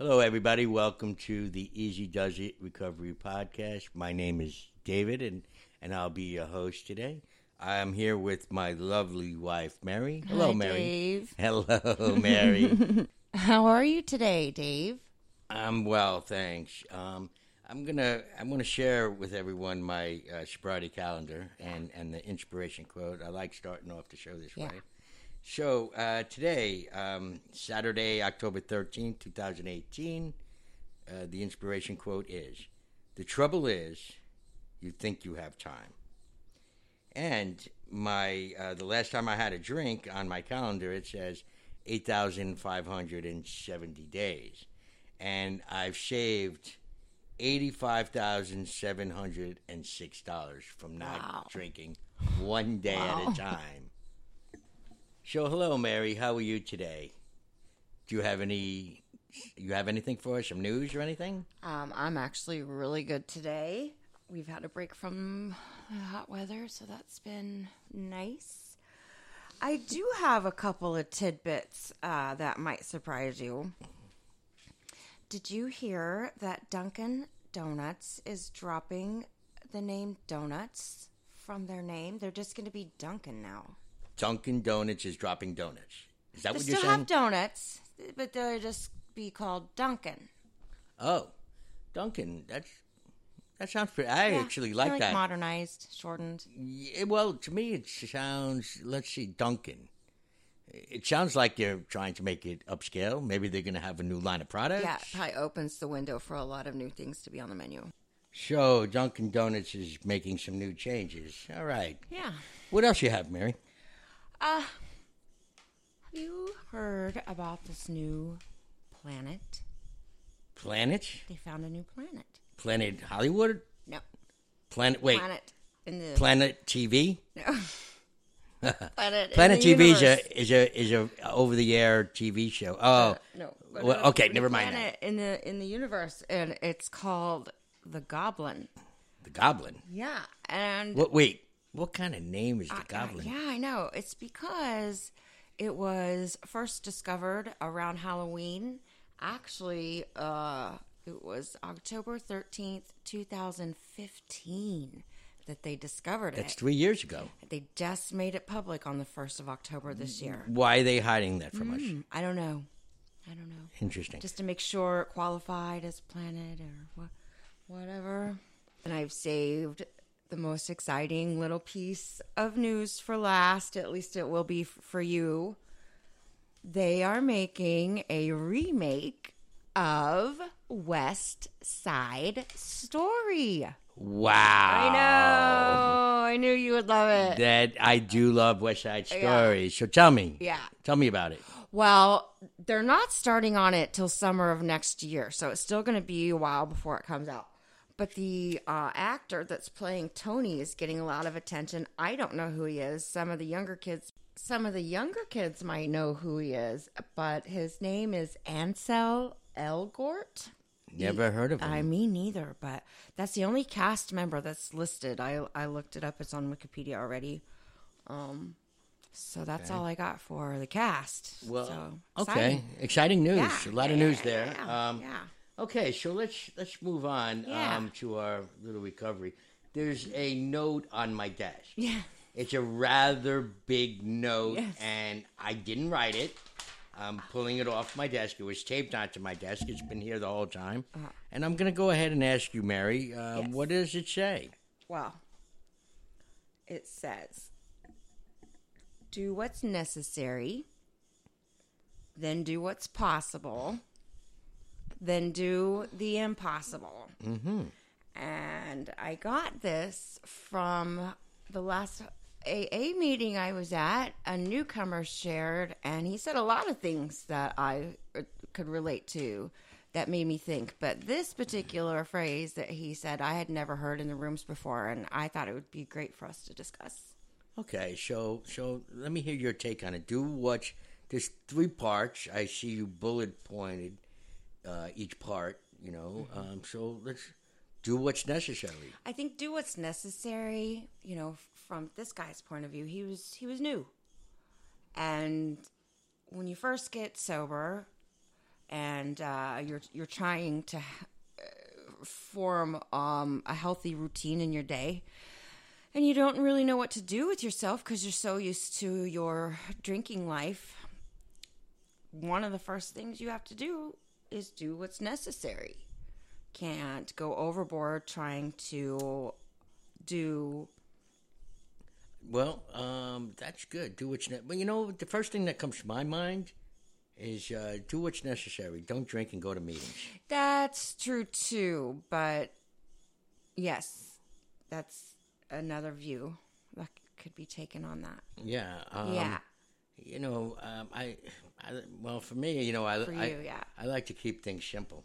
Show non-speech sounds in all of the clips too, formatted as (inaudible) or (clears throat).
Hello, everybody. Welcome to the Easy Does It Recovery Podcast. My name is David, and, and I'll be your host today. I'm here with my lovely wife, Mary. Hello, Hi, Mary. Dave. (laughs) Hello, Mary. (laughs) How are you today, Dave? I'm well, thanks. Um, I'm gonna I'm gonna share with everyone my uh, sobriety calendar and and the inspiration quote. I like starting off the show this Yeah. way. So uh, today, um, Saturday, October thirteenth, 2018, uh, the inspiration quote is The trouble is, you think you have time. And my uh, the last time I had a drink on my calendar, it says 8,570 days. And I've saved $85,706 from not Wow. drinking one day at a time. So, hello, Mary. How are you today? Do you have any? You have anything for us? Some news or anything? Um, I'm actually really good today. We've had a break from the hot weather, so that's been nice. I do have a couple of tidbits uh, that might surprise you. Did you hear that Dunkin' Donuts is dropping the name Donuts from their name? They're just going to be Dunkin' now. Dunkin' Donuts is dropping donuts. Is that They what you're saying? They still have donuts, but they'll just be called Dunkin'. Oh, Dunkin'. that's that sounds pretty. I Yeah, actually kinda like that. modernized, shortened. Yeah, well, to me, it sounds. Let's see, Dunkin'. It sounds like they're trying to make it upscale. Maybe they're going to have a new line of products. Yeah, it probably opens the window for a lot of new things to be on the menu. So Dunkin' Donuts is making some new changes. All right. Yeah. What else you have, Mary? Uh, have you heard about this new planet? Planet, They found a new planet. Planet Hollywood, No, Planet. Wait, planet in the Planet TV. no. (laughs) planet. Planet TV is a is a is a over the air TV show. Oh, no. well, okay, never mind that. In the in the universe, and it's called the Goblin. the Goblin. Yeah, and What? Wait, what kind of name is the Uh, Goblin? yeah, I know. It's because it was first discovered around Halloween. Actually, uh, it was October 13th, 2015 that they discovered it. That's three years ago. They just made it public on the 1st of October this year. Why are they hiding that from us? Hmm, I don't know. I don't know. Interesting. Just to make sure it qualified as planet or wha- whatever. And I've saved the most exciting little piece of news for last. At least it will be f- for you. They are making a remake of West Side Story. Wow. I know. I knew you would love it. That I do love West Side Story. So tell me. Yeah. Tell me about it. Well, they're not starting on it till summer of next year, so it's still going to be a while before it comes out. But the uh, actor that's playing Tony is getting a lot of attention. I don't know who he is. Some of the younger kids, some of the younger kids might know who he is, but his name is Ansel Elgort. Never heard of him. I mean, neither, but that's the only cast member that's listed. I I looked it up; it's on Wikipedia already. Um, so that's all I got for the cast. well, so, okay. exciting. Exciting news. Yeah, a lot of news there. Yeah, um, yeah. Okay, so let's let's move on Yeah. um, to our little recovery. There's a note on my desk. Yeah. It's a rather big note, Yes. and I didn't write it. I'm pulling it off my desk. It was taped onto my desk. It's been here the whole time. And I'm going to go ahead and ask you, Mary, uh, Uh-huh. Yes. what does it say? Well, it says, "Do what's necessary, then do what's possible, then do the impossible." Mm-hmm. And I got this from the last AA meeting I was at. A newcomer shared, and he said a lot of things that I uh, could relate to that made me think. But this particular phrase that he said, I had never heard in the rooms before, and I thought it would be great for us to discuss. Okay, so so let me hear your take on it. Do what? There's three parts. I see you bullet pointed uh, each part. You know, um, so let's do what's necessary. I think do what's necessary. You know, from this guy's point of view, he was he was new, and when you first get sober, and uh, you're you're trying to uh, form um, a healthy routine in your day, and you don't really know what to do with yourself because you're so used to your drinking life. One of the first things you have to do is do what's necessary. Can't go overboard trying to do Well, um, that's good. Do what's ne- but you know the first thing that comes to my mind is uh, do what's necessary. Don't drink and go to meetings. That's true too, but yes, that's another view that could be taken on that. Yeah. Um, yeah, You know, um, I, I, well, for me, you know, I, for I, yeah. I like to keep things simple.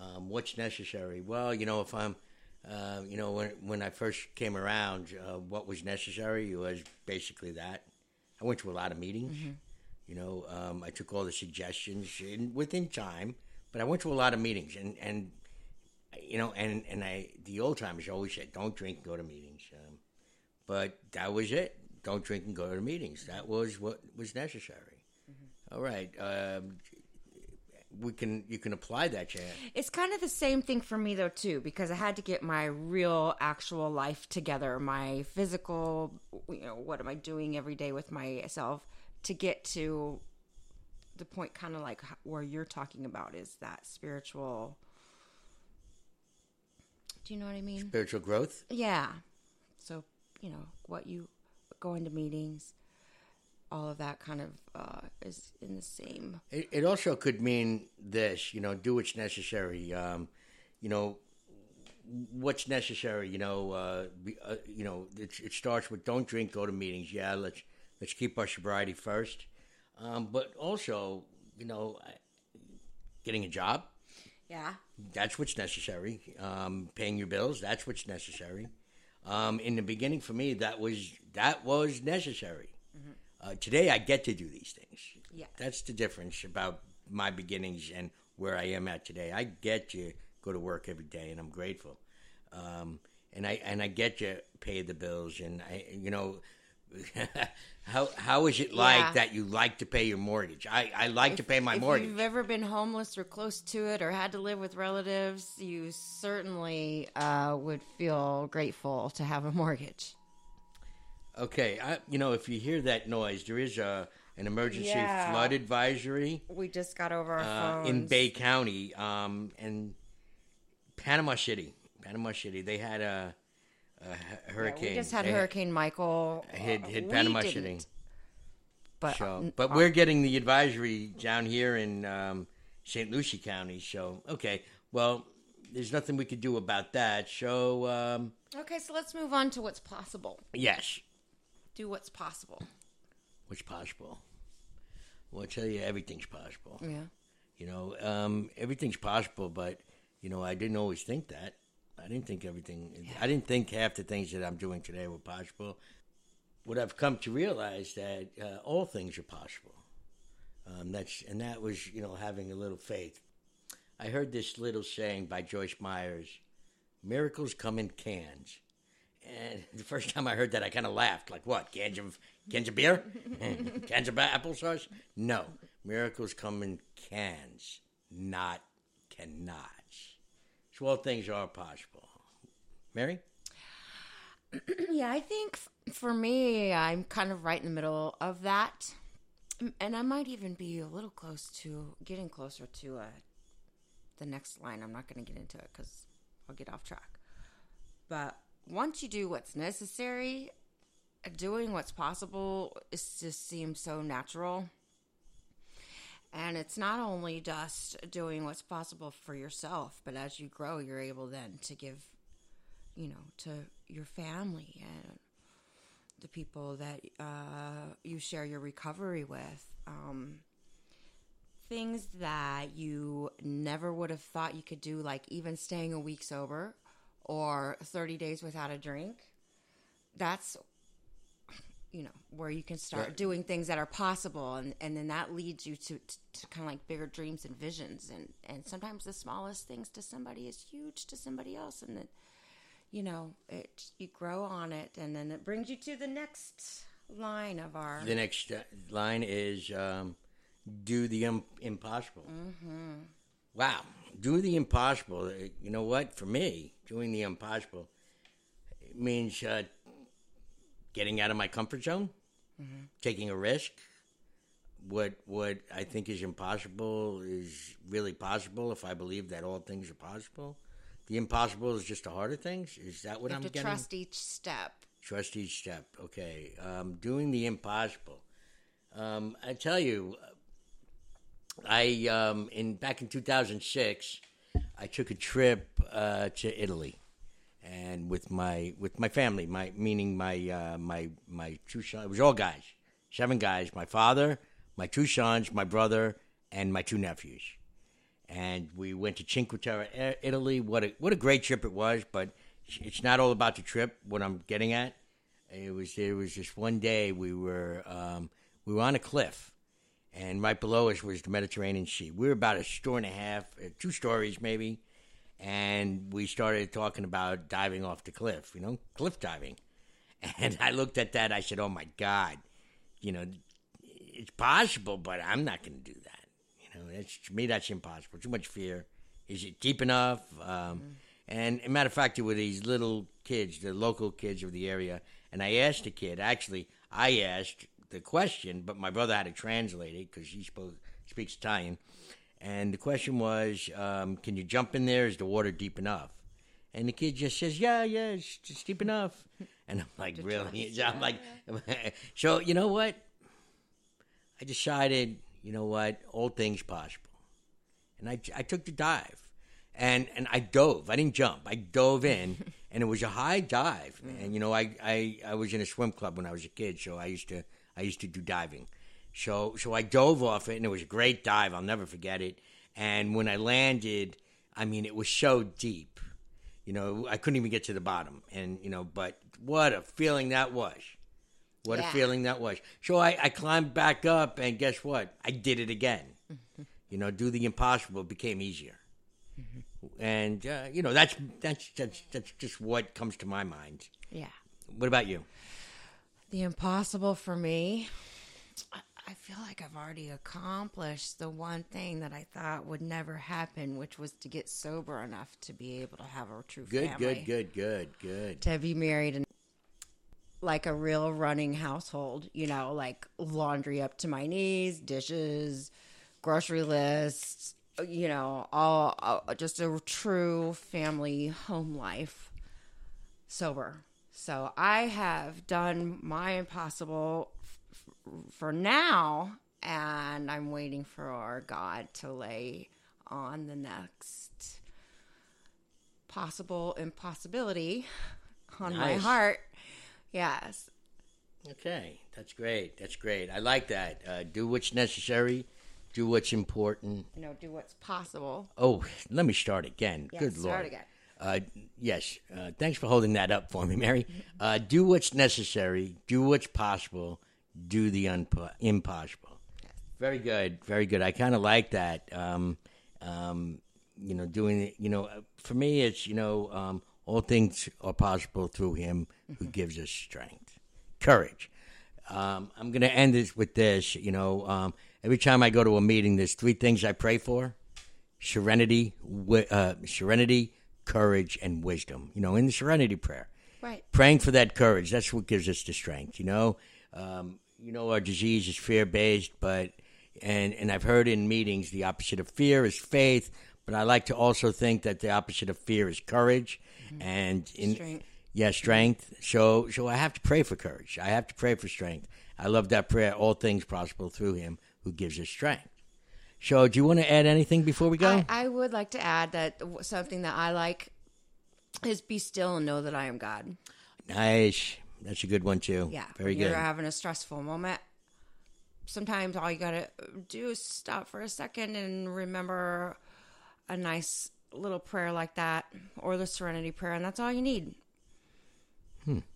Um, what's necessary? Well, you know, if I'm, uh, you know, when when I first came around, uh, what was necessary was basically that. I went to a lot of meetings. You know, um, I took all the suggestions in, within time, but I went to a lot of meetings, and and you know, and and I the old timers always said, don't drink, go to meetings. Um, but that was it. Don't drink and go to meetings. That was what was necessary. All right. Um, we can you can apply that, Chad. It's kind of the same thing for me though too, because I had to get my real, actual life together, my physical, you know, what am I doing every day with myself to get to the point, kind of like where you're talking about, is that spiritual. Do you know what I mean? Spiritual growth. Yeah. So, you know, what you going to meetings, all of that kind of uh, is in the same. It, it also could mean this, you know, do what's necessary. Um, you know, what's necessary. You know, uh, be, uh, you know, it, it starts with don't drink, go to meetings. Yeah, let's let's keep our sobriety first. Um, but also, you know, getting a job. Yeah. That's what's necessary. Um, paying your bills. That's what's necessary. Um, in the beginning, for me, that was that was necessary. Uh, today, I get to do these things. Yeah. That's the difference about my beginnings and where I am at today. I get to go to work every day, and I'm grateful. Um, and I and I get to pay the bills, and I, you know, (laughs) how how is it like Yeah. that you like to pay your mortgage? I, I like to pay my if mortgage. If you've ever been homeless or close to it or had to live with relatives, you certainly uh, would feel grateful to have a mortgage. Okay, I, you know, if you hear that noise, there is a an emergency Yeah. flood advisory We just got over our uh, phones. in Bay County, um, and Panama City. Panama City, they had a, a hu- Yeah, hurricane. we just had They Hurricane Michael. hit Uh, hit we Panama City. But, So, uh, but we're getting the advisory down here in um, St. Lucie County. So, okay, well, there's nothing we could do about that. So, um, okay, so let's move on to what's possible. yes, Do what's possible. what's possible? Well, I tell you, everything's possible. Yeah. You know, um, everything's possible, but you know, I didn't always think that. I didn't think everything. I didn't think half the things that I'm doing today were possible. What I've come to realize that uh, all things are possible. Um, that's and that was you know having a little faith. I heard this little saying by Joyce Myers: "Miracles come in cans." And (laughs) the first time I heard that, I kind of laughed. Like, what? Cans of cans of beer? (laughs) cans of applesauce? No, miracles come in cans, not cannots. So all things are possible. Mary? (clears throat) Yeah, I think for me, I'm kind of right in the middle of that. And I might even be a little close to getting closer to uh, the next line. I'm not going to get into it because I'll get off track. But once you do what's necessary, doing what's possible is just seems so natural. And it's not only just doing what's possible for yourself, but as you grow, you're able then to give you know, to your family and the people that uh, you share your recovery with. Um, things that you never would have thought you could do, like even staying a week sober or 30 days without a drink. That's, you know, where you can start Right. doing things that are possible. And, and then that leads you to, to, to kind of like bigger dreams and visions. And, and sometimes the smallest things to somebody is huge to somebody else. And that, you know, it you grow on it, and then it brings you to the next line of our. The next line is um, do the um, impossible. Wow, do the impossible. You know what? For me, doing the impossible means uh, getting out of my comfort zone, taking a risk. What what I think is impossible is really possible if I believe that all things are possible. The impossible is just the harder things. Is that what You I'm to getting? trust each step. Trust each step. Okay. Um, doing the impossible. Um, I tell you, I um, in back in 2006, I took a trip uh, to Italy, and with my with my family, my meaning my uh, my my two sons. It was all guys, seven guys. My father, my two sons, my brother, and my two nephews. And we went to Cinque Terre, Italy. What a what a great trip it was! But it's not all about the trip. What I'm getting at, it was there was just one day we were um, we were on a cliff, and right below us was the Mediterranean Sea. We were about a store and a half, uh, two stories maybe, and we started talking about diving off the cliff. You know, cliff diving. (laughs) And I looked at that. I said, "Oh my God, you know, it's possible, but I'm not going to do that. You know, that's to me that's impossible. Too much fear. Is it deep enough? Um, And a matter of fact, there were these little kids, the local kids of the area, and I asked the kid. Actually, I asked the question, but my brother had to translate it because he spoke speaks Italian. And the question was, um, "Can you jump in there? Is the water deep enough?" And the kid just says, "Yeah, yeah, it's deep enough." (laughs) And I'm like, "Really?" (laughs) I'm like, (laughs) "So you know what? I decided, you know what, all things possible, and I, I took the dive, and and I dove. I didn't jump. I dove in, and it was a high dive. And you know, I, I I was in a swim club when I was a kid, so I used to I used to do diving. So so I dove off it, and it was a great dive. I'll never forget it. And when I landed, I mean, it was so deep. You know, I couldn't even get to the bottom, and you know, but what a feeling that was. What Yeah. a feeling that was. So I, I climbed back up, and guess what? I did it again. You know, do the impossible became easier. And uh, you know, that's that's that's that's just what comes to my mind. Yeah. What about you? The impossible for me, I- feel like I've already accomplished the one thing that I thought would never happen, which was to get sober enough to be able to have a true Good, family. good, good, good, good. Good. To be married and like a real running household, you know, like laundry up to my knees, dishes, grocery lists, you know, all uh, just a true family home life sober. So I have done my impossible for now, and I'm waiting for our God to lay on the next possible impossibility on my heart. Yes. Okay, that's great. That's great. I like that. Uh, do what's necessary. Do what's important. You know, do what's possible. Oh, let me start again. Yeah, Good start lord. again. Uh, yes. Uh, thanks for holding that up for me, Mary. Uh, do what's necessary. Do what's possible. Do the unpo- impossible. Very good. Very good. I kind of like that. Um, um, you know, doing it. You know, uh, for me, it's you know, um, all things are possible through Him who gives us strength, courage. Um, I'm going to end this with this. You know, um, every time I go to a meeting, there's three things I pray for: serenity, wi- uh, serenity, courage, and wisdom. You know, in the serenity prayer, Right. praying for that courage. That's what gives us the strength. You know, um, you know, our disease is fear based, but and and I've heard in meetings the opposite of fear is faith. But I like to also think that the opposite of fear is courage, mm-hmm. and in Strength. yeah, strength. So so I have to pray for courage. I have to pray for strength. I love that prayer. All things possible through Him who gives us strength. So, do you want to add anything before we go? I, I would like to add that something that I like is be still and know that I am God. nice. That's a good one too. Yeah. very You're good. having a stressful moment. Sometimes all you got to do is stop for a second and remember a nice little prayer like that or the serenity prayer, and that's all you need.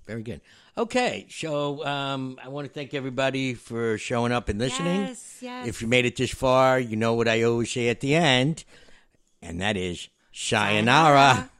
Very good. Okay, so um, I want to thank everybody for showing up and listening. Yes, yes. If you made it this far, you know what I always say at the end, and that is sayonara. Sayonara.